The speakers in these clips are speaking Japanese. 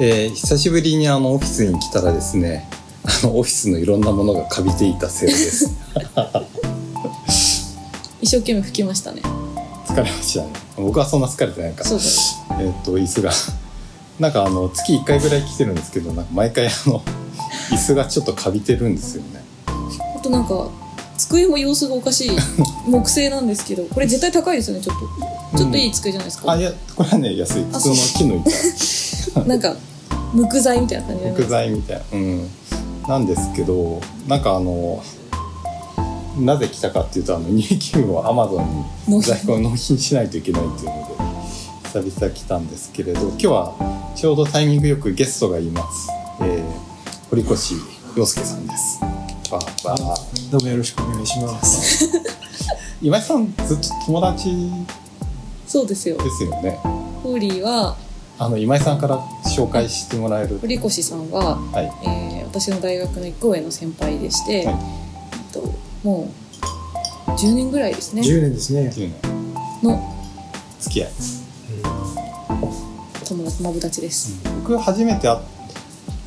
えー久しぶりにあのオフィスに来たらですねあのオフィスのいろんなものがカビていたせいです。一生懸命拭きましたね。疲れましたね。僕はそんな疲れてないか。らそうだえーっと椅子が。なんかあの月1回ぐらい来てるんですけどなんか毎回あの椅子がちょっとカビてるんですよね。あとなんか机も様子がおかしい 木製なんですけどこれ絶対高いですよねちょっと。ちょっといい机じゃないですか、あいやこれはね安い。普通の木の板 なんか無垢材みたいな感じじゃない木材みたい。なうん。なんですけどなんかあのなぜ来たかっていうとあの入金をアマゾンに在庫を納品しないといけないっていうので久々来たんですけれど今日はちょうどタイミングよくゲストがいます、えー、堀越洋介さんです。バーバー。どうもよろしくお願いします。今井さんずっと友達そうですよ。ですよね。ホーリーはあの今井さんから紹介してもらえる。堀越さんは、はい。えー私の大学の一個上の先輩でして、はい。えっと、もう10年ぐらいですね。10年ですね。って。いうのの付き合い。友達マブダチです、僕初めて会っ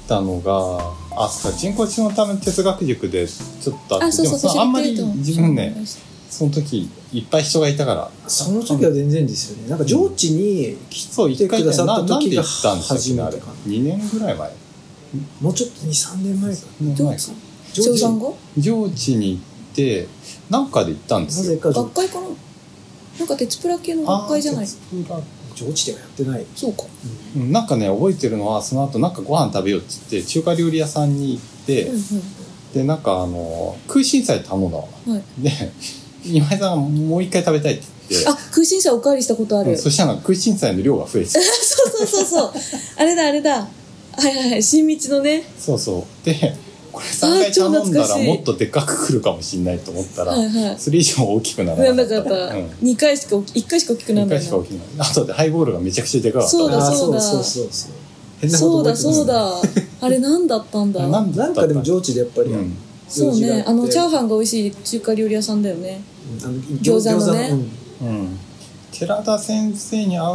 たのがあそうか人工知能のための哲学塾でちょっと会ってあそうそうそうでものあんまり自分ねその時いっぱい人がいたから。その時は全然ですよね。なんか上地に来そう一回てくださった時が行ったんです初めてかよねあれ2年ぐらい前。もうちょっと2、3年前か。上翔さん？が上智に行ってなんかで行ったんですよ。なぜか上学会かな？なんか鉄プラ系の学会じゃない？上地ではやってない。そうか。うん。なんかね覚えてるのはその後なんかご飯食べようって言って中華料理屋さんに行って、うんでなんかあの空心菜頼んだの。うんはい。で今井さんがもう一回食べたいって言って。あ空心菜おかわりしたことある、うんそしたら空心菜の量が増えて。たそうそうそうそう。あれだあれだ。はいはいはい。新道のね。そうそう。でこれ3回頼んだらもっとでっかくくるかもしれないと思ったら、はいはい。それ以上大きくならなかっだかったた、うん。2回しか1回しか大きくな1らないな。回しか大きくない。あとでハイボールがめちゃくちゃでかかったそうだそうだ。そうそうそう。変なそう。だこと覚えてますそうだあれ何だったんだなんなんかでも上地でやっぱり、うん。そうね。あのチャーハハンが美味しい中華料理屋さんだよね。ン餃子のね。うん。寺田先生に会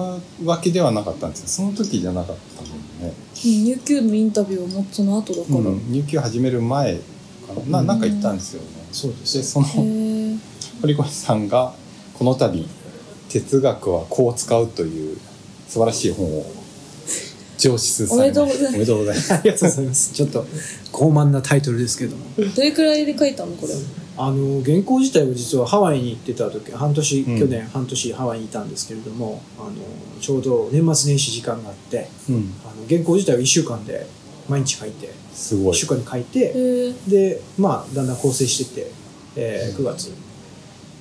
うわけではなかったんですよ。その時じゃなかったもんね、うん入級のインタビューをもその後だから、うん入級始める前かな。ななんか行ったんですよね、そうです。でその堀越さんがこの度哲学はこう使うという素晴らしい本を上司おめでとうございますおめでとうございます。ありがとうございます。ちょっと傲慢なタイトルですけども。どれくらいで書いたのこれあの原稿自体は実はハワイに行ってた時半年、うん。去年半年ハワイにいたんですけれどもあのちょうど年末年始時間があってうん。あの原稿自体は1週間で毎日書いて1すごい。週間に書いへてえでまあだんだん構成してって、えー9月に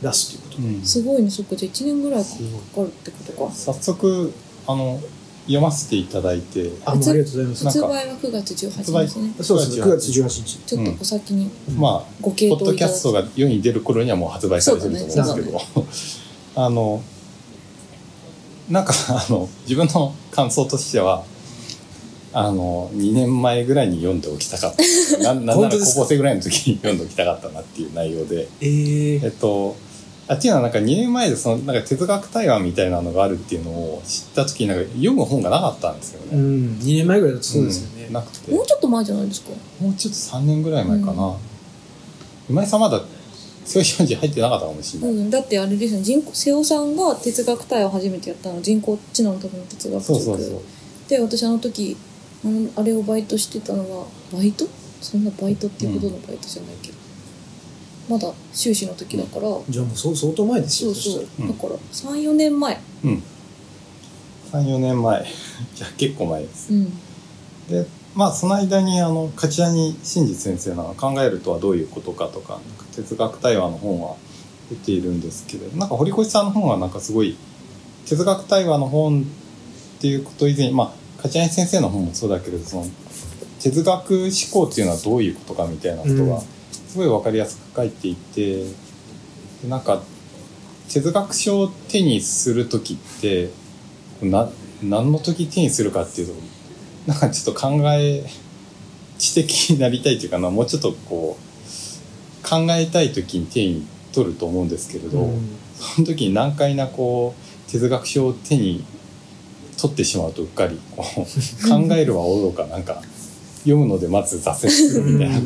出すということで、うん。すごいねそっかじゃあ1年ぐらいかかるってことか。早速あの読ませていただいて。あありがとうございます。なんか。発売は9月18日ですね。そうです9月18日。ちょっとお先にまあご系ポッドキャストが世に出る頃にはもう発売されてると思うんですけど、あのなんかあの自分の感想としてはあの2年前ぐらいに読んでおきたかった。な なんなら本当ですか？高校生ぐらいの時に読んでおきたかったなっていう内容で。えー。えっとあっていうのはなんか2年前でそのなんか哲学対話みたいなのがあるっていうのを知った時になんか読む本がなかったんですよね。うん、2年前ぐらいだとそうですよね、ん。なくてもうちょっと前じゃないですか。もうちょっと3年ぐらい前かな、今井さんまだ強い表示入ってなかったかもしれない、うん、だってあれですよ。ね人工瀬尾さんが哲学対話を初めてやったの。人工知能のための哲学塾。そうそうそう。で私あの時あのあれをバイトしてたのはバイト？そんなバイトっていうほどのバイトじゃないけど、まだ修士の時だから、じゃあもうそう相当前ですよ。そうそう、だから34年前。うん。34年前。じゃあ結構前です。うん。でまあその間にあの梶谷真実先生の「考えるとはどういうことか」とかなんか哲学対話の本は出ているんですけれどなんか堀越さんの本はなんかすごい哲学対話の本っていうこと以前にまあ梶谷先生の本もそうだけれどその哲学思考っていうのはどういうことかみたいなことうん。がすごい分かりやすく書いていて、でなんか哲学書を手にする時ってな何の時手にするかっていうとなんかちょっと考え知的になりたいというかなもうちょっとこう考えたい時に手に取ると思うんですけれど、うん。その時に難解なこう哲学書を手に取ってしまうとうっかりこう 考えるはおろかなんか読むのでまず挫折するみたいな。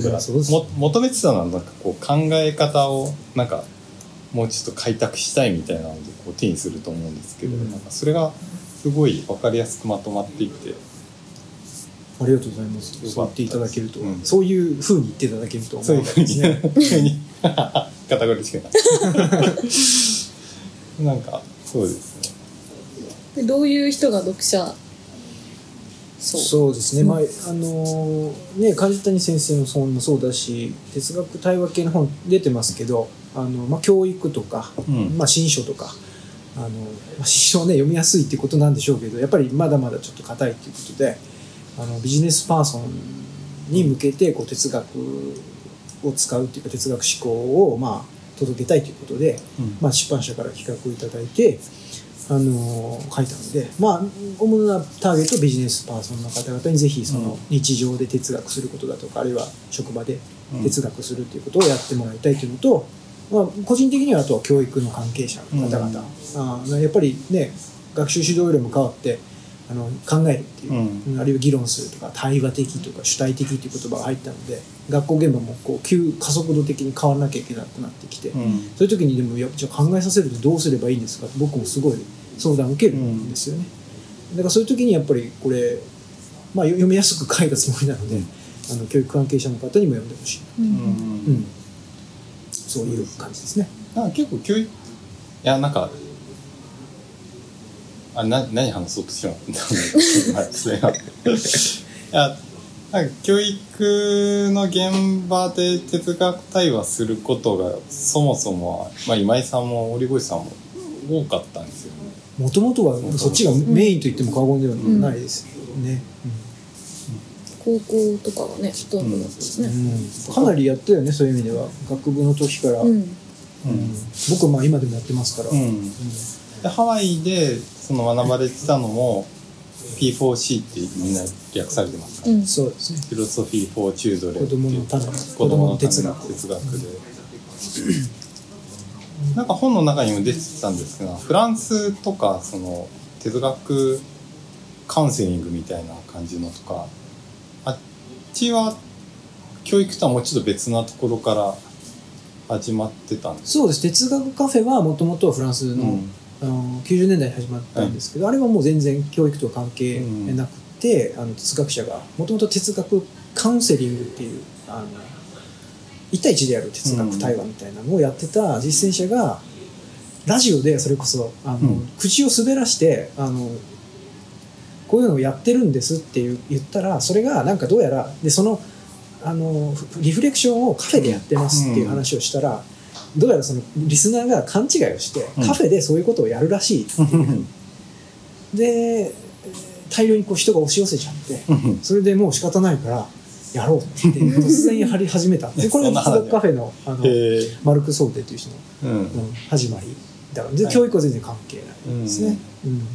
求めてたのはなんかこう考え方をなんかもうちょっと開拓したいみたいなのでこう手にすると思うんですけど、うん。なんかそれがすごい分かりやすくまとまっていて。ありがとうございます。そう言っていただけると、うん。そういうふうに言っていただけるとそういうふうに。ですね急に肩こりしくないなんかそうですね。でどういう人が読者そう。そうですね、まああのね梶谷先生の本もそうだし哲学対話系の本出てますけどあの、まあ、教育とか、うん。まあ、新書とかあの、まあ、新書はね読みやすいっていうことなんでしょうけどやっぱりまだまだちょっと硬いっていうことであのビジネスパーソンに向けてこう哲学を使うっていうか哲学思考をまあ届けたいということで、うん。まあ、出版社から企画をいただいて、あの書いたので、まあ、主なターゲットはビジネスパーソンの方々にぜひそのうん日常で哲学することだとかあるいは職場でうん。哲学するということをやってもらいたいというのと、まあ、個人的にはあとは教育の関係者の方々、あーやっぱりね学習指導要領も変わってあの考えるっていう、うん。あるいは議論するとか対話的とか主体的という言葉が入ったので学校現場もこう急加速度的に変わらなきゃいけなくなってきて、うん。そういう時にでもいやじゃあ考えさせるとどうすればいいんですかって僕もすごい相談を受けるんですよね、だからそういう時にやっぱりこれ、まあ、読みやすく書いたつもりなので、あの教育関係者の方にも読んでほしい、うん。うん。うん、そういう感じですね。なんか結構教育いやなんかあな何話そうとし まったんだそれがいやなんか教育の現場で哲学対話することがそもそもは、まあ、今井さんも織越さんも多かったんですよね。もともとはそっちがメインと言っても過言ではないですよね、高校とかはねほとんどだったですうん。ねうん。かなりやったよねそういう意味では。学部の時から、うん、うん。僕はまあ今でもやってますから、うん。でハワイでその学ばれてたのも P4C ってみんな略されてますから、うん。そうですね。フィロソフィー・フォー・チュードレン子供の種子供の哲哲学学哲学で。なんか本の中にも出てたんですけどフランスとかその哲学カウンセリングみたいな感じのとかあっちは教育とはもうちょっと別なところから始まってたんですそうです。哲学カフェはもともとフランスの,、うんあの90年代に始まったんですけど、あれはもう全然教育とは関係なくて、あの哲学者がもともと哲学カウンセリングっていうあの1対1でやる哲学対話みたいなのをやってた実践者がラジオでそれこそあの、うん。口を滑らしてあのこういうのをやってるんですって言ったらそれがなんかどうやらでそのあのリフレクションをカフェでやってますっていう話をしたら、どうやらそのリスナーが勘違いをして、うん。カフェでそういうことをやるらしいで大量にこう人が押し寄せちゃってそれでもう仕方ないからやろうって突然やり始めたでこれが哲学カフェのあのマルク・ソーテという人の、うん。うん始まりだから。ではい。教育は全然関係ないですね、うん。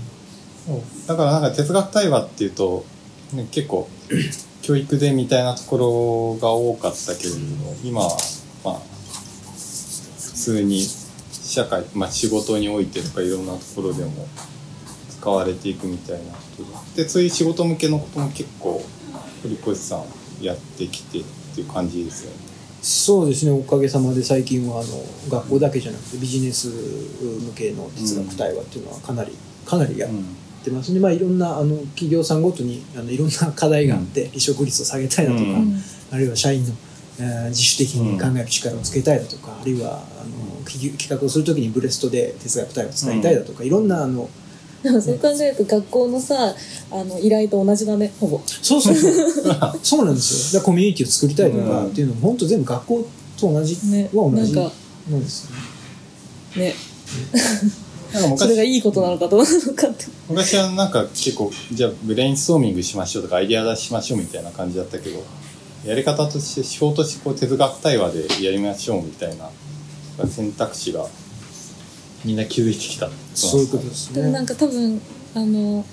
そう。だからなんか哲学対話っていうと、ね、結構 教育でみたいなところが多かったけれども今はまあ普通に社会、まあ、仕事においてとかいろんなところでも使われていくみたいなこと。ででそういう仕事向けのことも結構堀越さんやってきてっていう感じですよね。そうですね。おかげさまで最近はあの学校だけじゃなくてビジネス向けの哲学対話っていうのはかなりかなりやってますね、まあ、いろんなあの企業さんごとにあのいろんな課題があって離職率を下げたいだとか、うん。あるいは社員の、えー自主的に考える力をつけたいだとか、あるいはあの企企画をするときにブレストで哲学対話を使いたいだとか、いろんなあのそう考えると学校のさあの依頼と同じだねほぼ。そうそうそう。そうなんですよ。だコミュニティを作りたいとかうん。っていうのも本当全部学校と同じねは同じなんかなんですよね。ね。なんかそれが昔いいことなのかどうなのかって。昔はなんか結構じゃあブレインストーミングしましょうとかアイデア出しましょうみたいな感じだったけどやり方として手法としてこう哲学対話でやりましょうみたいな選択肢がみんな気づいてきた。そういうことですでもなねんか多分あの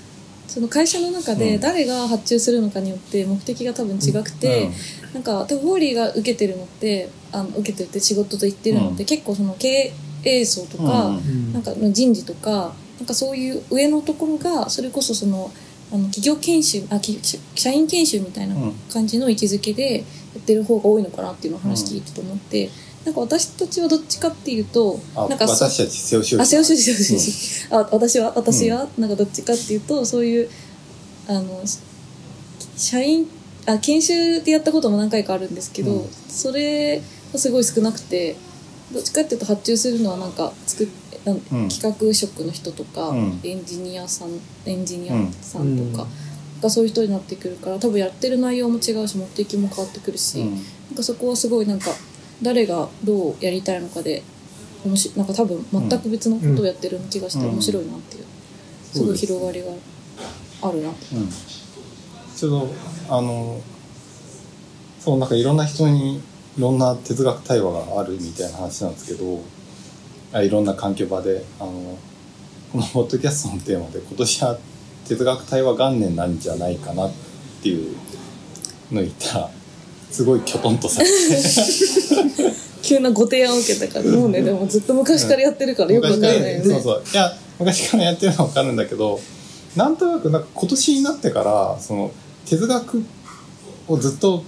その会社の中でうん。誰が発注するのかによって目的が多分違くて、なんか多分ホーリーが受けてるのってあの受けてるって仕事と言ってるのって、うん。結構その経営層とか、うん。うんなんかの人事とかなんかそういう上のところがそれこそそのあの企業研修あき社員研修みたいなうん。感じの位置づけでやってる方が多いのかなっていうのを話聞いてと思って、なんか私たちはどっちかっていうとあなんかそ私たち瀬尾修あ、瀬尾修司、瀬尾修司。あ、私は、私は、なんかどっちかっていうと、そういう、あの、社員、あ、研修でやったことも何回かあるんですけど、うん。それはすごい少なくて、どっちかっていうと発注するのはなんか、作っなんうん企画職の人とか、うん。エンジニアさん、エンジニアさんとか、がそういう人になってくるから、多分やってる内容も違うし、目的も変わってくるし、うん。なんかそこはすごいなんか誰がどうやりたいのかでなんか多分全く別のことをやってる気がしてうん。面白いなっていう、すごい広がりがあるなってう。ん。ちょうどあのそうなんかいろんな人にいろんな哲学対話があるみたいな話なんですけどあいろんな環境場であのこのポッドキャストのテーマで今年は哲学対話元年なんじゃないかなっていうのを言ったらすごいきょとんとされて。急なご提案を受けたからもうねでもずっと昔からやってるからよくわかんないよね。そうそう。いや昔からやってるのは分かるんだけどなんとなくなんか今年になってからその哲学をずっと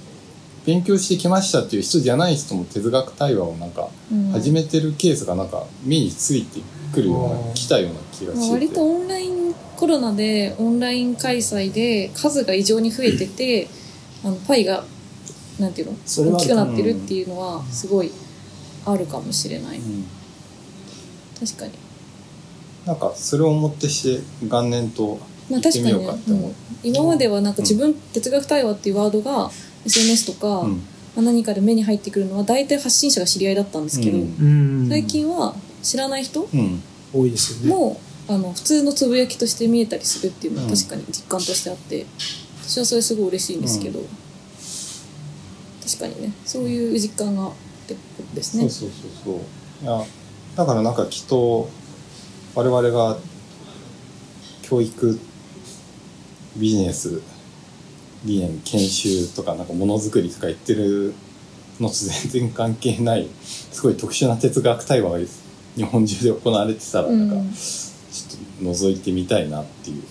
勉強してきましたっていう人じゃない人も哲学対話をなんかうん。始めてるケースがなんか目についてくるような来たような気がまあして。て割とオンラインコロナでオンライン開催で数が異常に増えてて あのパイがなんていうの？大きくなってるっていうのはすごいあるかもしれない。うん。確かに。なんかそれをもってして元年とまあ確かにねう、今まではなんか自分、哲学対話っていうワードが SNS とか、うん。まあ、何かで目に入ってくるのは大体発信者が知り合いだったんですけど、最近は知らない人うん。多いですよね。もあの普通のつぶやきとして見えたりするっていうのはうん。確かに実感としてあって私はそれすごい嬉しいんですけど、う確かにねそういう実感がってことですね。そうそうそうそう。いやだからなんかきっと我々が教育ビジネス理念研修とかなんかものづくりとか言ってるのと全然関係ないすごい特殊な哲学対話が日本中で行われてたらうん。なんかちょっと覗いてみたいなっていう、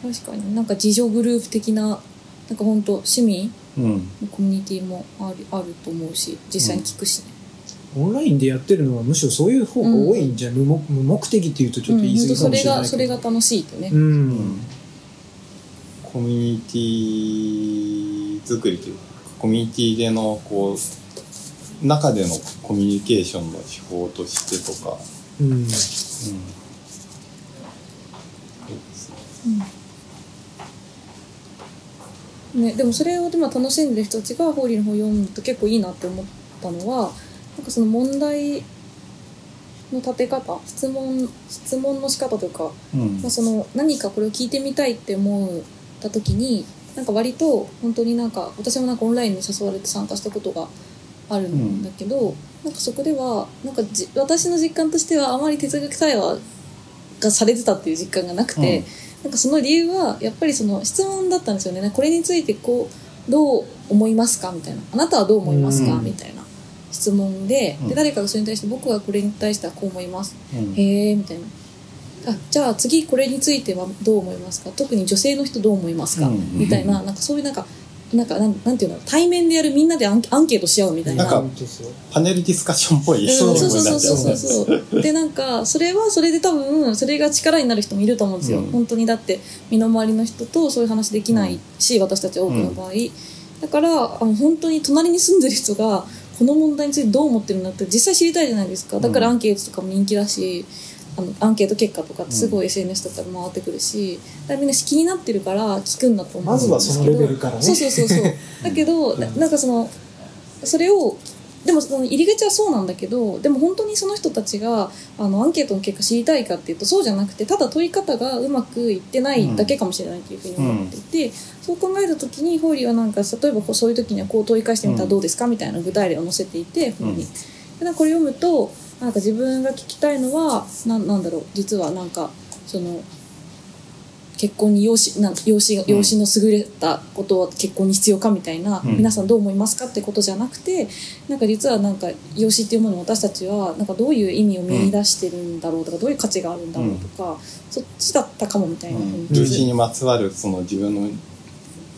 確かになんか自助グループ的ななんか本当趣味うん、のコミュニティもあるあると思うし実際に聞くしね。オンラインでやってるのはむしろそういう方が多いんじゃ、無目無目的っていうとちょっと言い過ぎかそれもしれないけど。がそれが楽しいってね。うん、うんコミュニティ作りというかコミュニティでのこう中でのコミュニケーションの手法としてとか、うん。うん、ね、でもそれをでも楽しんでる人たちがホーリーの本を読むと結構いいなって思ったのはなんかその問題の立て方質問質問の仕方というか、うん。まあ、その何かこれを聞いてみたいって思った時になんか割と本当になんか私もなんかオンラインに誘われて参加したことがあるんだけど、なんかそこではなんかじ私の実感としてはあまり哲学対話がされてたっていう実感がなくて、うん。なんかその理由はやっぱりその質問だったんですよね。これについてこうどう思いますかみたいな。あなたはどう思いますか、うん。みたいな質問でうん。で誰かがそれに対して僕はこれに対してはこう思います。うん。へえみたいなあじゃあ次これについてはどう思いますか？特に女性の人どう思いますか、うんみたいななんかそういうなんかなんかなんなんていうの？対面でやるみんなでアンケートし合うみたいな。なんかパネルディスカッションっぽいうんそう。そうそうそうそううそう。でなんかそれはそれで多分それが力になる人もいると思うんですよ、うん。本当にだって身の回りの人とそういう話できないし、私たち多くの場合、だからあの本当に隣に住んでる人がこの問題についてどう思ってるんだって実際知りたいじゃないですか。だからアンケートとかも人気だし、あのアンケート結果とかってすごい SNS とかで回ってくるし、だからみんな気になってるから聞くんだと思う。んですけどまずはそのレベルからね。そうそうそうそう。だけど、ななんかそのそれをでもその入り口はそうなんだけどでも本当にその人たちがあのアンケートの結果知りたいかっていうとそうじゃなくてただ問い方がうまくいってないだけかもしれないというふうに思っていて、そう考えた時にホーリーはなんか例えばそういう時にはこう問い返してみたらどうですかみたいな具体例を載せていて本に。でなんかこれ読むとなんか自分が聞きたいのはなんなんだろう実はなんかその結婚に養子な養子養子の優れたことは結婚に必要かみたいな、うん。皆さんどう思いますかってことじゃなくてなんか実はなんか養子っていうものを私たちはなんかどういう意味を見出してるんだろうとか、どういう価値があるんだろうとか、そっちだったかもみたいな。ふうに類似にまつわるその自分の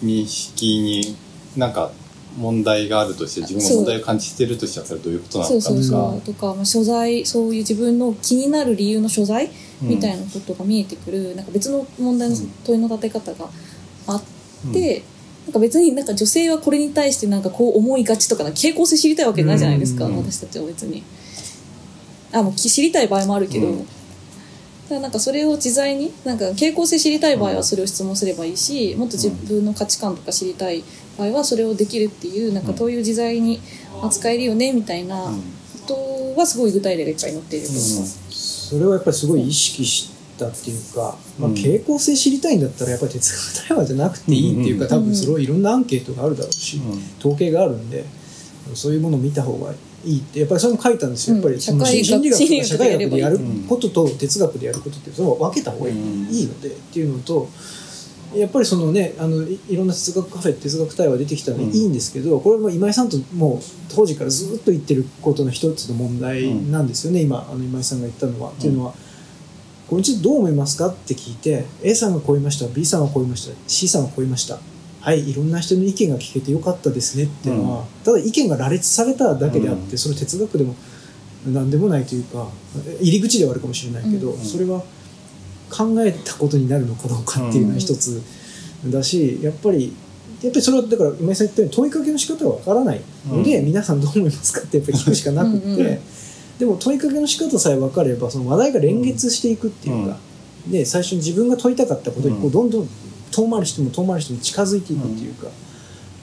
認識になんか問題があるとして自分が問題を感じてるとしたらそれはどういうことなのか。とかそうそう。とか、まあ、所在そういう自分の気になる理由の所在うんみたいなことが見えてくる、なんか別の問題の問いの立て方があって、なんか別になんか女性はこれに対してなんかこう思いがちとか傾向性知りたいわけないじゃないですか、うん。私たちは別に。あもうき知りたい場合もあるけど、うん。だからなんかそれを自在になんか傾向性知りたい場合はそれを質問すればいいし、もっと自分の価値観とか知りたい場合はそれをできるっていうなんかどういう自在に扱えるよねみたいなことはすごい具体例がいっぱい載っていると思います。それはやっぱりすごい意識したっていうか、まあ、うん。傾向性知りたいんだったらやっぱり哲学対話じゃなくていいっていうか、うん。多分それはいろんなアンケートがあるだろうし、うん。統計があるんでそういうものを見た方がいいってやっぱりそれも書いたんですよ。やっぱりその心理学とか社会学でやるうん。ことと哲学でやることってそれを分けた方がいい,、うんいいのでっていうのとやっぱりそのねあのいいろんな哲学カフェ哲学対話出てきたのうん。いいんですけど、これも今井さんともう当時からずっと言ってることの一つの問題なんですよね、今あの今井さんが言ったのは。っていうのはこれについてどう思いますかって聞いて A さんがこう言いました B さんがこう言いました C さんがこう言いました。はいいろんな人の意見が聞けてよかったですねっていうのは、ただ意見が羅列されただけであって、うん。それ哲学でも何でもないというか入り口ではあるかもしれないけど、うん。それは考えたことになるのかどうかっていうのは一つだし、やっぱりやっぱりそれはだから今井さん言ったように問いかけの仕方がわからない。ので、うん。皆さんどう思いますかってやっぱり聞くしかなくって。うんうんでも問いかけの仕方さえ分かればその話題が連結していくっていうか、で最初に自分が問いたかったことにこううん。どんどん遠回りしても遠回りしても近づいていくっていうか、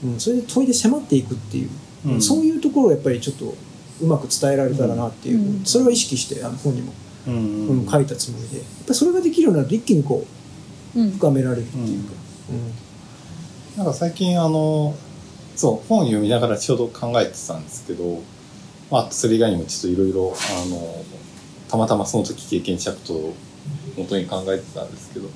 うん。それで問いで迫っていくっていう、うん。そういうところをやっぱりちょっとうまく伝えられたらなっていう、うん。それは意識してあの本にも、うんうん。書いたつもりで。やっぱりそれができるようになると一気にこううん。深められるっていうか。なんか最近あのそう本読みながらちょうど考えてたんですけど、まあ、それ以外にもちょっといろいろあのたまたまその時経験したことを元に考えてたんですけど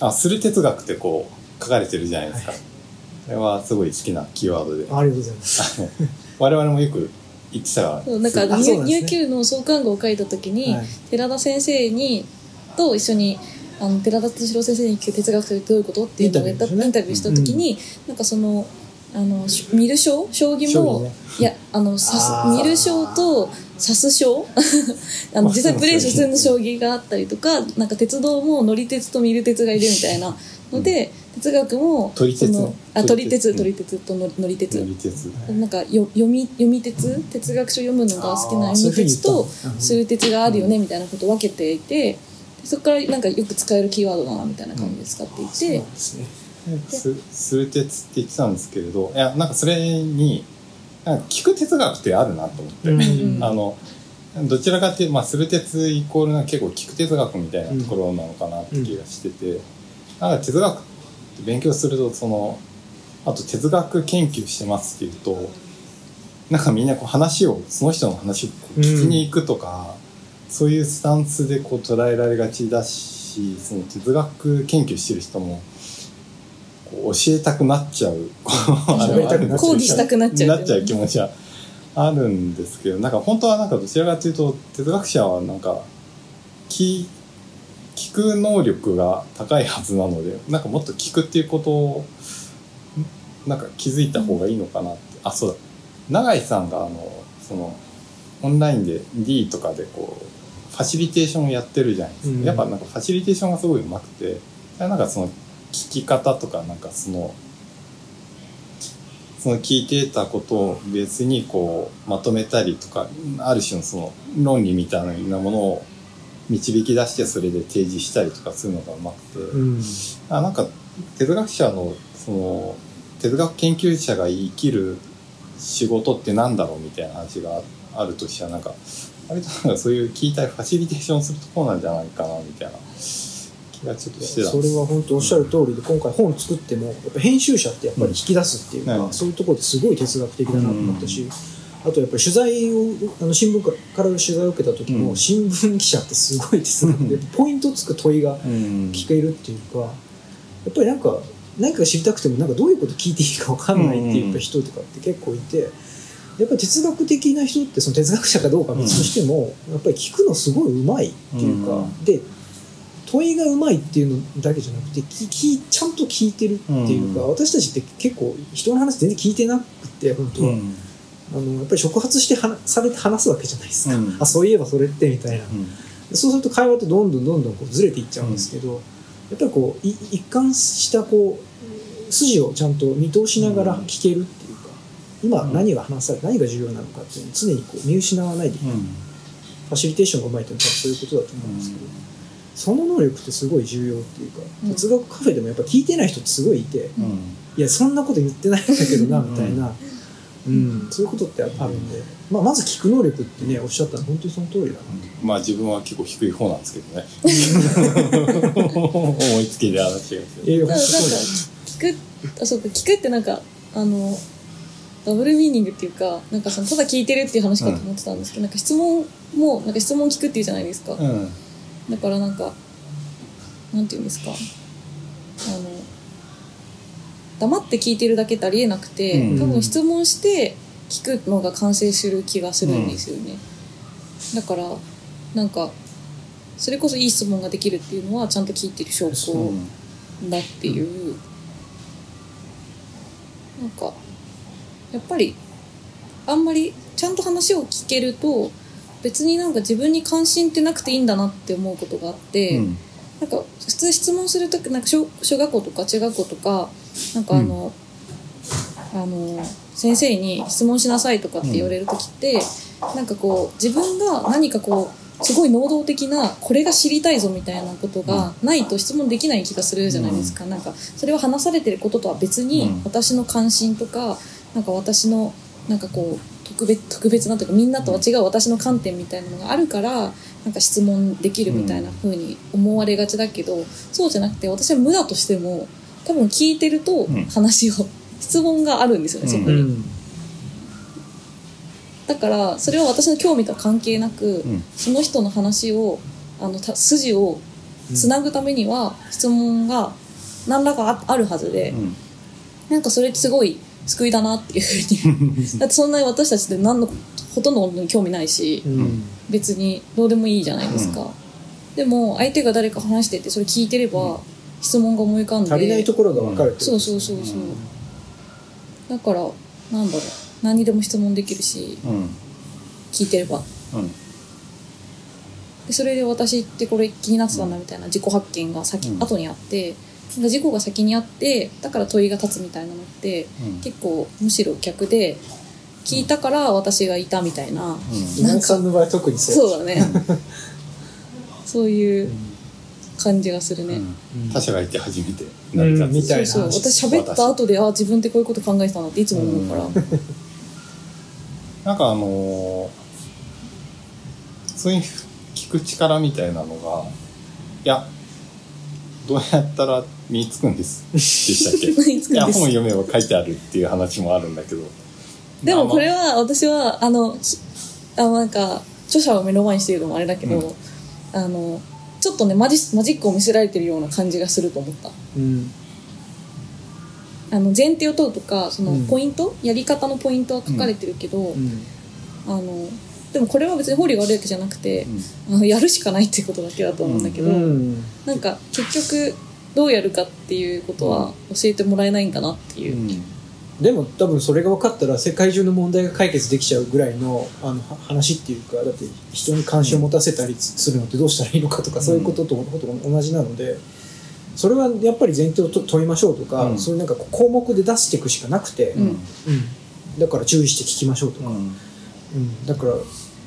あする哲学ってこう書かれてるじゃないですか、はい。これはすごい好きなキーワードで。うんありがとうございます。我々もよく言ってたそうなんか入級の創刊号を書いた時に、はい。寺田先生にと一緒にあの寺田敏郎先生に哲学とはどういうことっていうのをインタビューした時に、なんかそのあのし見る将将棋もね。いやあのさ見る将と指す将。あの実際プレイ普通の将棋があったりとかなんか鉄道も乗り鉄と見る鉄がいるみたいなので、哲学も撮り鉄そのあ撮り鉄撮り鉄と乗り乗り鉄乗り鉄なんかよ読み読み鉄？哲学書読むのが好きな読み鉄とのうん。数鉄があるよねみたいなことを分けていてでそこからなんかよく使えるキーワードだなみたいな感じで使っていて。なんですね。すする鉄って言ってたんですけれどいやなんかそれになんか聞く哲学ってあるなと思って、うんうんあのどちらかっていうと、まあ、する鉄イコールな結構聞く哲学みたいなところなのかなって気がしてて、なんか哲学って勉強するとそのあと哲学研究してますっていうとなんかみんなこう話をその人の話を聞きに行くとか、そういうスタンスでこう捉えられがちだしその哲学研究してる人もこう教えたくなっちゃう。こうあの喋りたくなっちゃう講義したくなっちゃうなっちゃう気持ちはあるんですけどなんか本当はなんかどちらかというと哲学者はなんか聞聞く能力が高いはずなのでなんかもっと聞くっていうことをなんか気づいた方がいいのかなって、あそうだ。永井さんがあのそのオンラインで D とかでこうファシリテーションをやってるじゃないですか、うん。やっぱなんかファシリテーションがすごいうまくてなんかその聞き方とかなんかそのその聞いてたことを別にこうまとめたりとかある種のその論理みたいなものを導き出してそれで提示したりとかするのがうまくて、うん。あなんか哲学者のその哲学研究者が生きる仕事ってなんだろうみたいな話がああるとしたらなんか割となんかそういう聞いたりファシリテーションするところなんじゃないかなみたいな気がちょっとしてたんそれは本当おっしゃる通りで今回本作ってもやっぱ編集者ってやっぱり引き出す。っていうか、うんそういうところですごい哲学的だなと思ったし、あとやっぱり取材をあの新聞から取材を受けた時も、うん。新聞記者ってすごい哲学で ポイントつく問いがうん。聞けるっていうかやっぱりなんか何か知りたくてもなんかどういうこと聞いていいか分かんないって言った人とかって結構いて。やっぱり哲学的な人ってその哲学者かどうかは別としても、やっぱり聞くのすごいうまいっていうか、うん。で問いがうまいっていうのだけじゃなくてききちゃんと聞いてるっていうか、うん。私たちって結構人の話全然聞いてなくて本当は、うんあのやっぱり触発して話されて話すわけじゃないですか、うん。あそういえばそれってみたいな、そうすると会話ってどんどんどんどんこうずれていっちゃうんですけど、やっぱりこうい一貫したこう筋をちゃんと見通しながら聞けるっていうか今何が話され何が重要なのかっていうのを常にこう見失わないでいく、ファシリテーションがうまいっていうのはそういうことだと思うんですけど、その能力ってすごい重要っていうか、うん。哲学カフェでもやっぱ聞いてない人ってすごいいて、いやそんなこと言ってないんだけどなみたいな、うん。そういうことってあるんで、まあ、まず聞く能力ってねおっしゃったの本当にその通りだな。まあ自分は結構低い方なんですけどね。思いつきで話がするえだからなんか聞くあそうか聞くってなんかあのダブルミーニングっていうかなんかそのただ聞いてるっていう話かと思ってたんですけど、なんか質問もなんか質問聞くっていうじゃないですか、うん。だからなんかなんていうんですか。あの黙って聞いてるだけってありえなくて、うん。多分質問して聞くのが完成する気がするんですよね、だからなんかそれこそいい質問ができるっていうのはちゃんと聞いてる証拠う。んだっていう、なんかやっぱりあんまりちゃんと話を聞けると別になんか自分に関心ってなくていいんだなって思うことがあって、うん。なんか普通質問するときなんか小小学校とか中学校とかなんかあの、あの先生に質問しなさいとかって言われる時って、なんかこう自分が何かこうすごい能動的なこれが知りたいぞみたいなことがないと質問できない気がするじゃないですか、なんかそれは話されてることとは別にうん。私の関心とかなんか私のなんかこう特別特別なというかみんなとは違う私の観点みたいなのがあるからなんか質問できるみたいな風に思われがちだけど、そうじゃなくて私は無だとしても多分聞いてるとん。話を、質問があるんですよねそこに、うん。だからそれは私の興味とは関係なく、うん。その人の話をあのた筋をつなぐためには質問が何らかああるはずで、うん。なんかそれってすごい救いだなっていうふうに。だってそんなに私たちって何のほとんどのことに興味ないし、うん。別にどうでもいいじゃないですか、でも相手が誰か話しててそれ聞いてれば質問が思い浮かんで。足りないところが分かるってこそうとそうそうそう、だからなんだろう。何にでも質問できるしうん聞いてれば。うん。でそれで私ってこれ気になってたんだみたいな自己発見が先、うん。後にあって事故が先にあってだから問いが立つみたいなのってうん。結構むしろ逆で聞いたから私がいたみたいな、稲井さんの場合は特にそうそうだね。そういう感じがするね、うん。他者がいて初めて。成り立つうんみたいな。そうそう。私喋った後であ自分ってこういうこと考えてたなっていつも思うから、なんかあのーそういう聞く力みたいなのがいやどうやったら身につくんです？でしたっけ？身につくんです。いや本読めば書いてあるっていう話もあるんだけど。でもこれはは私はあのひあなんか著者を目の前にしているのもあれだけど、うん。あのちょっとねマジマジックを見せられてるような感じがすると思った。うん。あの前提を問うとかそのうん。ポイント、やり方のポイントは書かれてるけど、うん。あのでもこれは別に法理が悪いわけじゃなくて、あのやるしかないっていうことだけだと思うんだけど、うん。なんか結局どうやるかっていうことは教えてもらえないんかなっていうう、んでも多分それが分かったら世界中の問題が解決できちゃうぐらいのあのは話っていうかだって人に関心を持たせたりするのってどうしたらいいのかとか、そういうことと同じなのでそれはやっぱり前提をと問いましょうとか、うん。そういうなんか項目で出していくしかなくて、うん。うん。だから注意して聞きましょうとか、うん。うん。だから、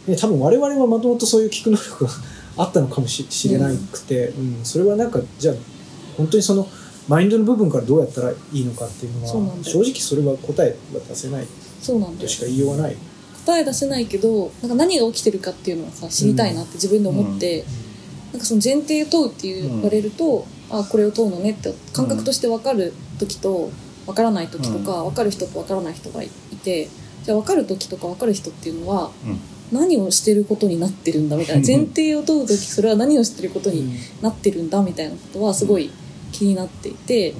ね、多分我々はもともとそういう聞く能力があったのかもししれなくて、うん。それはなんかじゃあ本当にそのマインドの部分からどうやったらいいのかっていうのは正直それは答えは出せない。そうなんだよとしか言いようがない。答え出せないけどなんか何が起きてるかっていうのはさ知りたいなって自分で思って、なんかその前提を問うって言われると、あこれを問うのねって感覚として分かる時と分からない時とか、分かる人と分からない人がいてじゃあ分かる時とか分かる人っていうのはうん。何をしてることになってるんだみたいな。前提を問う時それは何をしてることにうん。なってるんだみたいなことはすごい気になっていて、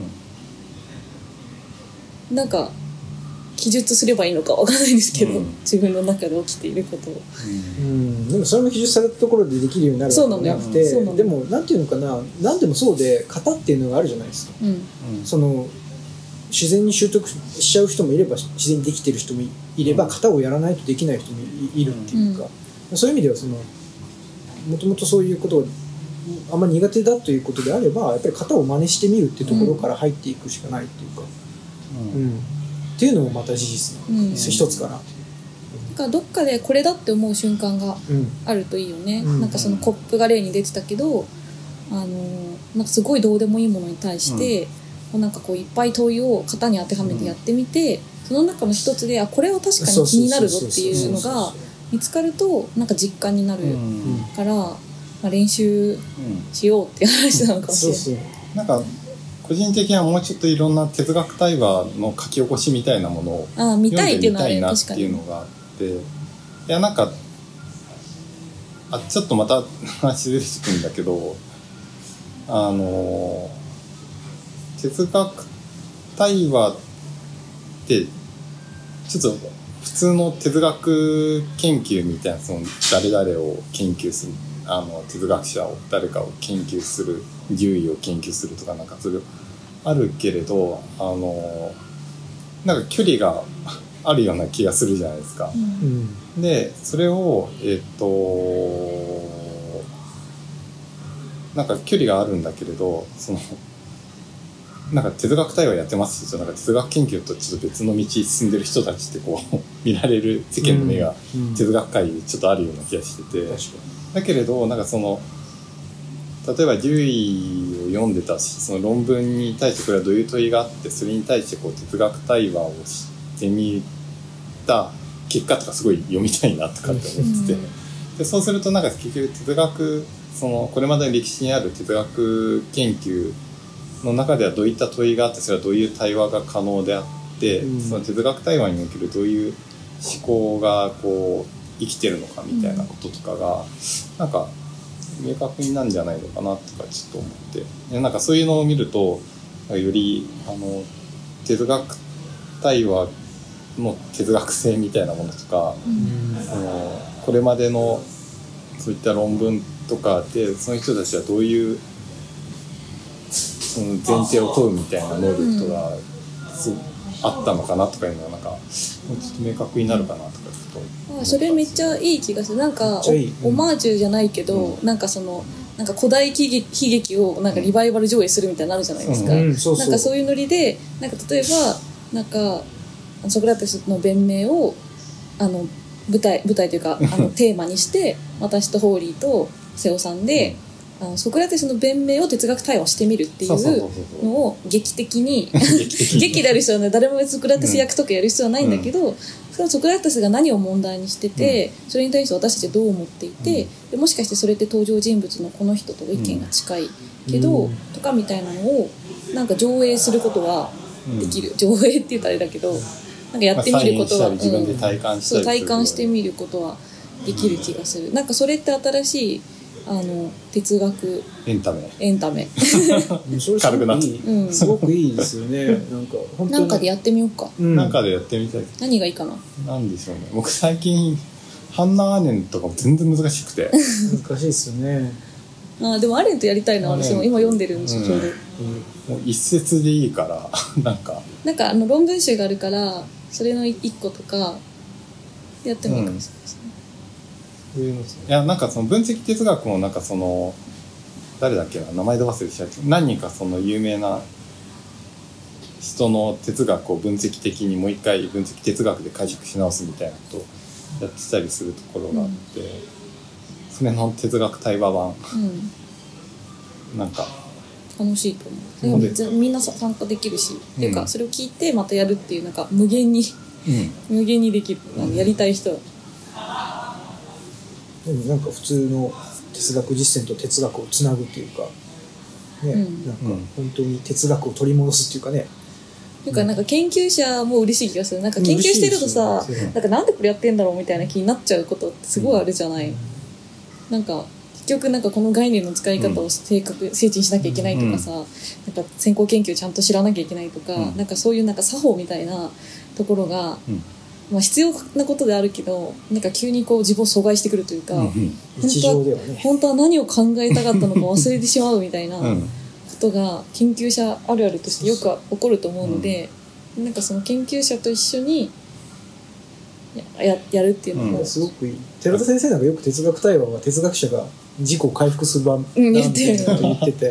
なんか記述すればいいのかわからないんですけど、うん。自分の中で起きていることを。うん、でもそれも記述されたところでできるようになるわけじゃなくて、そうなのよ。でもなんていうのかな何でもそうで型っていうのがあるじゃないですか。うん。うんその自然に習得しちゃう人もいれば自然にできてる人もいればうん。型をやらないとできない人もいいるっていうか、そういう意味ではそのもともとそういうことがあんまり苦手だということであればやっぱり型を真似してみるっていうところから入っていくしかないっていうか、うん。うん。っていうのもまた事実のうん。一つかなからどっかでこれだって思う瞬間があるといいよね、うん。なんかそのコップが例に出てたけどあのなんかすごいどうでもいいものに対して、なんかこういっぱい問いを型に当てはめてやってみて、その中の一つであこれは確かに気になるぞっていうのが見つかるとなんか実感になるうん。から、まあ、練習うんしようっていう話なのかもしそうれない。そうなんか個人的にはもうちょっといろんな哲学対話の書き起こしみたいなものを見んでみたいなっていうのがあっていやなんかあちょっとまた話出てくるんだけどあの哲学対話ってちょっと普通の哲学研究みたいなその誰々を研究するあの哲学者を誰かを研究する獣医を研究するとかなんかそれあるけれどあのなんか距離があるような気がするじゃないですか。うんうんでそれをえっ、となんか距離があるんだけれどそのなんか哲学対話やってます。となんか哲学研究とちょっと別の道進んでる人たちってこう 見られる世間の目がうん哲学界にちょっとあるような気がしてて、確かだけれどなんかその例えば獣医を読んでたしその論文に対してこれはどういう問いがあってそれに対してこう哲学対話をしてみた結果とかすごい読みたいなとかって思ってて、でそうするとなんか結局哲学そのこれまでの歴史にある哲学研究の中ではどういった問いがあってそれはどういう対話が可能であって、うん。その哲学対話におけるどういう思考がこう生きてるのかみたいなこととかが、なんか明確になるんじゃないのかなとかちょっと思って。でなんかそういうのを見るとよりあの哲学対話の哲学性みたいなものとかうん。そのこれまでのそういった論文とかでその人たちはどういうその前提を問うみたいな能力とか、すあったのかなとかいうのがなんかもうちょっと明確になるかなとかちょっとあそれめっちゃいい気がする。なんかオマージュじゃないけど、なんかそのなんか古代喜劇悲劇をなんかリバイバル上映するみたいになるじゃないですか、なんかそういうノリでなんか例えばなんかソクラテスの弁明をあの舞台舞台というかあの テーマにして私とホーリーと瀬尾さんで、あのソクラテスの弁明を哲学対話してみるっていそうそうそううそうのを劇的に 劇である必要はない誰もソクラテス役とかやる必要はないんだけど、それはソクラテスが何を問題にしてて、それに対して私たちはどう思っていて、でもしかしてそれって登場人物のこの人と意見が近いけど、うん。とかみたいなのをなんか上映することはできる、上映って言ったらあれだけどなんかやってみることは、まあ体感してみることはできる気がする、なんかそれって新しいあの哲学。エンタメ。エンタメ。軽くなってくいい、うん。すごくいいですよね。なんか本当に。なんかでやってみようか。うん。なんかでやってみたい。何がいいかな？なんでしょうね。僕最近ハンナ・アーネンとかも全然難しくて。難しいですよね、あーでもアレントやりたいな私も今読んでるんですよ、うん。ちょうど。もう一節でいいからなんか。なんかあの論文集があるからそれの一個とかやってもいいかもしれな。いですいうのいやなんかその分析哲学もなんかその誰だっけな名前で忘れちゃう何人かその有名な人の哲学を分析的にもう一回分析哲学で解釈し直すみたいなことをやってたりするところがあって、それの哲学対話版。うん、なんか楽しいと思う。うんで？もみんなさ参加できるし、っていううん。かそれを聞いてまたやるっていうなんか無限にうん。無限にできる。やりたい人。はでもなんか普通の哲学実践と哲学をつなぐっていうかね、うん。なんかうん。本当に哲学を取り戻すっていうかね。いうかなんか研究者も嬉しい気がする。なんか研究してるとさねなんかなんでこれやってんだろうみたいな気になっちゃうことってすごいあるじゃない、なんか結局なんかこの概念の使い方を正確、精緻にしなきゃいけないとかさ、なんか先行研究ちゃんと知らなきゃいけないとか、うん。なんかそういうなんか作法みたいなところが、うんまあ、必要なことであるけどなんか急にこう自分を阻害してくるというか、うん日常ではね。本当は何を考えたかったのか忘れてしまうみたいなこうん。とが研究者あるあるとしてよく起こると思うので、なんかその研究者と一緒にやややるっていうのも、うん。すごくいい。寺田先生なんかよく哲学対話は哲学者が自己を回復する場なんてうん言ってる。いうことを言ってて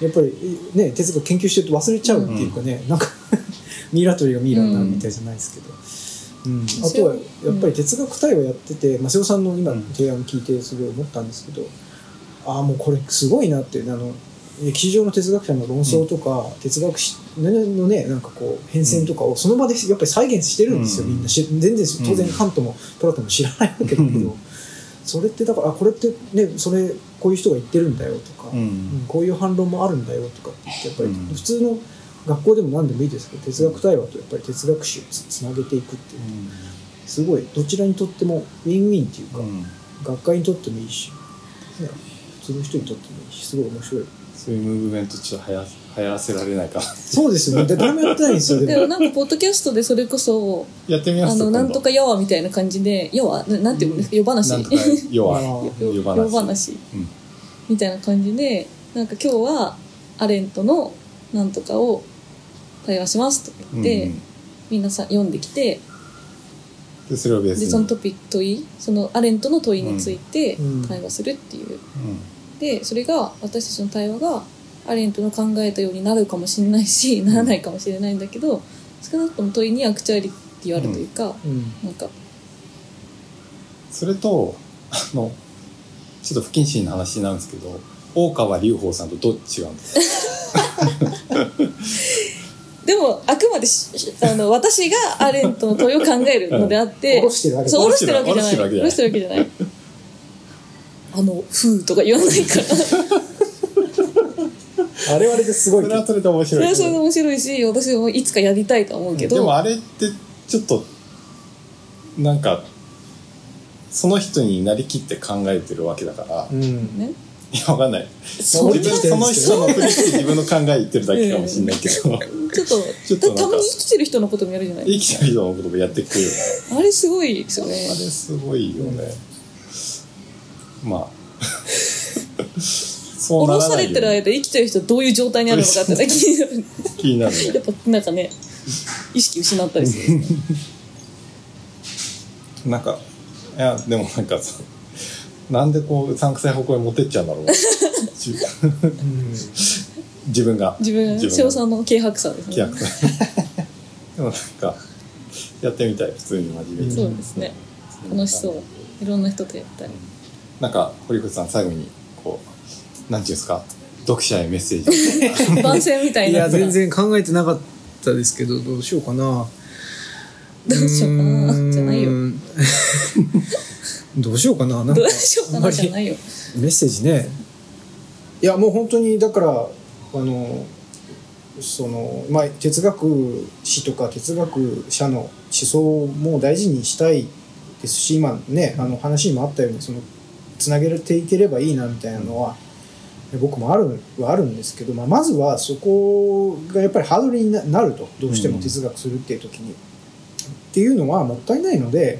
やっぱりね哲学研究してると忘れちゃうっていうかね、なんか ミイラ取りがミイラになるみたいじゃないですけど、うん。あとはやっぱり哲学対話やってて、まあ、瀬尾さんの今の提案聞いてすごい思ったんですけど、ああもうこれすごいなってあの歴史上の哲学者の論争とか、哲学史のねなんかこう変遷とかをその場でやっぱり再現してるんですよ、うん。みんな。し全然当然カントもプラトンも知らないわけだけど、うん。それってだからあこれってねそれこういう人が言ってるんだよとか、ううんんこういう反論もあるんだよとかってやっぱりうん。普通の学校でも何でもいいですけど哲学対話とやっぱり哲学史をつつなげていくっていう。すごいどちらにとってもウィンウィンっていうか、うん。学会にとってもいいし、ね、普通の人にとってもいいしすごい面白い。そういうムーブメントちょっと流行流行らせられないか。なそうですよね。で誰もやってないんですよ。で もでもなんかポッドキャストでそれこそやってみますあのなんとかやわみたいな感じで要はななんていうんですか夜話。なんとか要あはー夜話。みたいな感じでなんか今日はアレントのなんとかを対話しますとか言って、うんみんなさ読んできてでそれをベースに。でそのトピック問いそのアレントの問いについてうん。対話するっていう、うんでそれが私たちの対話がアレントの考えたようになるかもしれないしならないかもしれないんだけど少なくとも問いにアクチュアリティはあるというか、うん。なんか。それとあのちょっと不謹慎な話になるんですけど大川隆法さんとどう違うんですか？でもあくまでしあの私がアレントの問いを考えるのであって、下ろしてるわけそう下ろしてるわけじゃない。下ろしてるわけじゃない。下ろしてるわけじゃない。あの「風」とか言わないから。あれはあれですごい。それはそれで面そ白いれはそれで面白いし私もいつかやりたいとは思うけど、でもあれってちょっとなんかその人になりきって考えてるわけだから、いうん。ねやわかんない。それ自分その人のふりして自分の考え言ってるだけかもしれないけど。ちょっとちょっとなんか。たまに生きてる人のこともやるじゃない生きてる人のこともやってくる。よねあれすごいですよね。あれすごいよね、まあ。そうならないように。れてる間生きてる人はどういう状態にあるのかって気になる。気になるね。やっぱなんかね意識失ったりする。なんかいやでもなんかさなんでこううさんくさい方向に持ってっちゃうんだろう自 自分が。自分自さんの軽薄さですね。規約でもなんかやってみたい普通に真面目に。そうですね。楽しそう。いろんな人とやったり。なんか堀口さん最後にこうなんていうんですか？読者へメッセージ。番宣みたいいやなやつが。全然考えてなかったですけどどうしようかなどうしようかなじゃないよ。どうしようかななんか。どうしようかなじゃないよ。メッセージね。いやもう本当にだからあのそのまあ哲学史とか哲学者の思想も大事にしたいですし今ねあの話にもあったようにそのつなげていければいいなみたいなのは僕もあるはあるんですけど、まあ、まずはそこがやっぱりハードルにななるとどうしても哲学するっていう時に、っていうのはもったいないので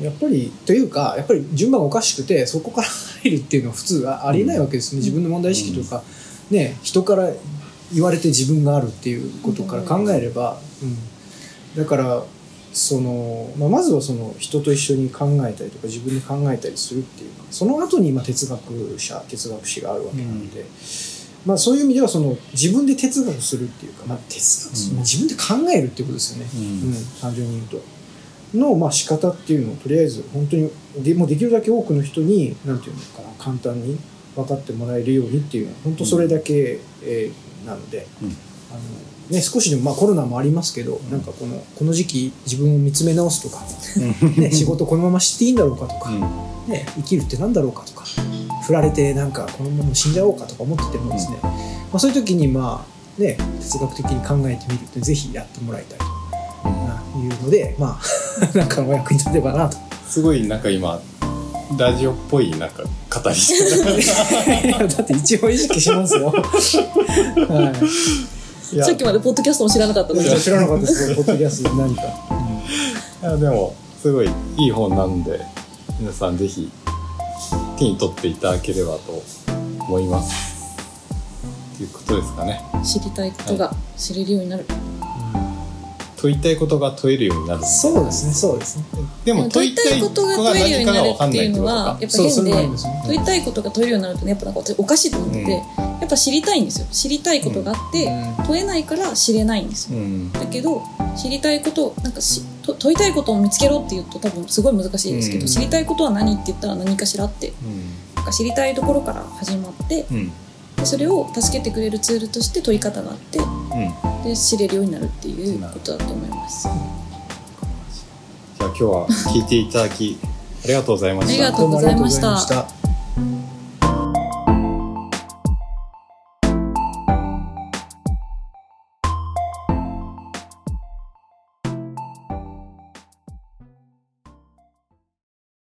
やっぱりというかやっぱり順番がおかしくてそこから入るっていうのは普通はありえないわけですね、自分の問題意識とか、ね人から言われて自分があるっていうことから考えれば、うん。だからその、まあ、まずはその人と一緒に考えたりとか自分で考えたりするっていうその後にまあ哲学者哲学史があるわけなので。まあ、そういう意味ではその自分で哲学するっていうか、まあ、哲学うん。まあ自分で考えるっていうことですよね、うん。うん、単純に言うと。の、まあ、仕方っていうのをとりあえず本当にでもうできるだけ多くの人になんていうのかな簡単に分かってもらえるようにっていうのは本当それだけ、えーなので、うん。あのね、少しでも、まあ、コロナもありますけど、なんかこのこの時期自分を見つめ直すとか、ね、仕事このまましていいんだろうかとか、うん。ね、生きるってなんだろうかとか振られてなんかこのまま死んじゃおうかとか思っててもですね、まあ、そういう時にまあね哲学的に考えてみるってぜひやってもらいたいというのでまあ なんかお役に立てばなと。すごいなんか今ラジオっぽいなんか語りしてるだって一応意識しますよ。はい。や。さっきまでポッドキャストも知らなかった知らなかったですポッドキャストで何か。いやでもすごいいい本なんで皆さんぜひ手に取っていただければと思います。ということですかね。知りたいことが知れるようになる、問いたいことが問えるようになる。そうですね、そうですね。でも問いたいことが問えるようになる何かが分かんっていうのないってことかはやっぱ変で問いたいことが問えるようになるとねやっぱなんか私おかしいと思ってて、うん。やっぱ知りたいんですよ。知りたいことがあって、うん。問えないから知れないんですよ。うん。だけど知りたいことなんかしと問いたいことを見つけろって言うと多分すごい難しいですけど、うん。知りたいことは何って言ったら何かしらってうん。なんか知りたいところから始まってうん。でそれを助けてくれるツールとして問い方があってうん。で知れるようになるっていうことだと思います。じゃあ今日は聞いていただきありがとうございました。ありがとうございました。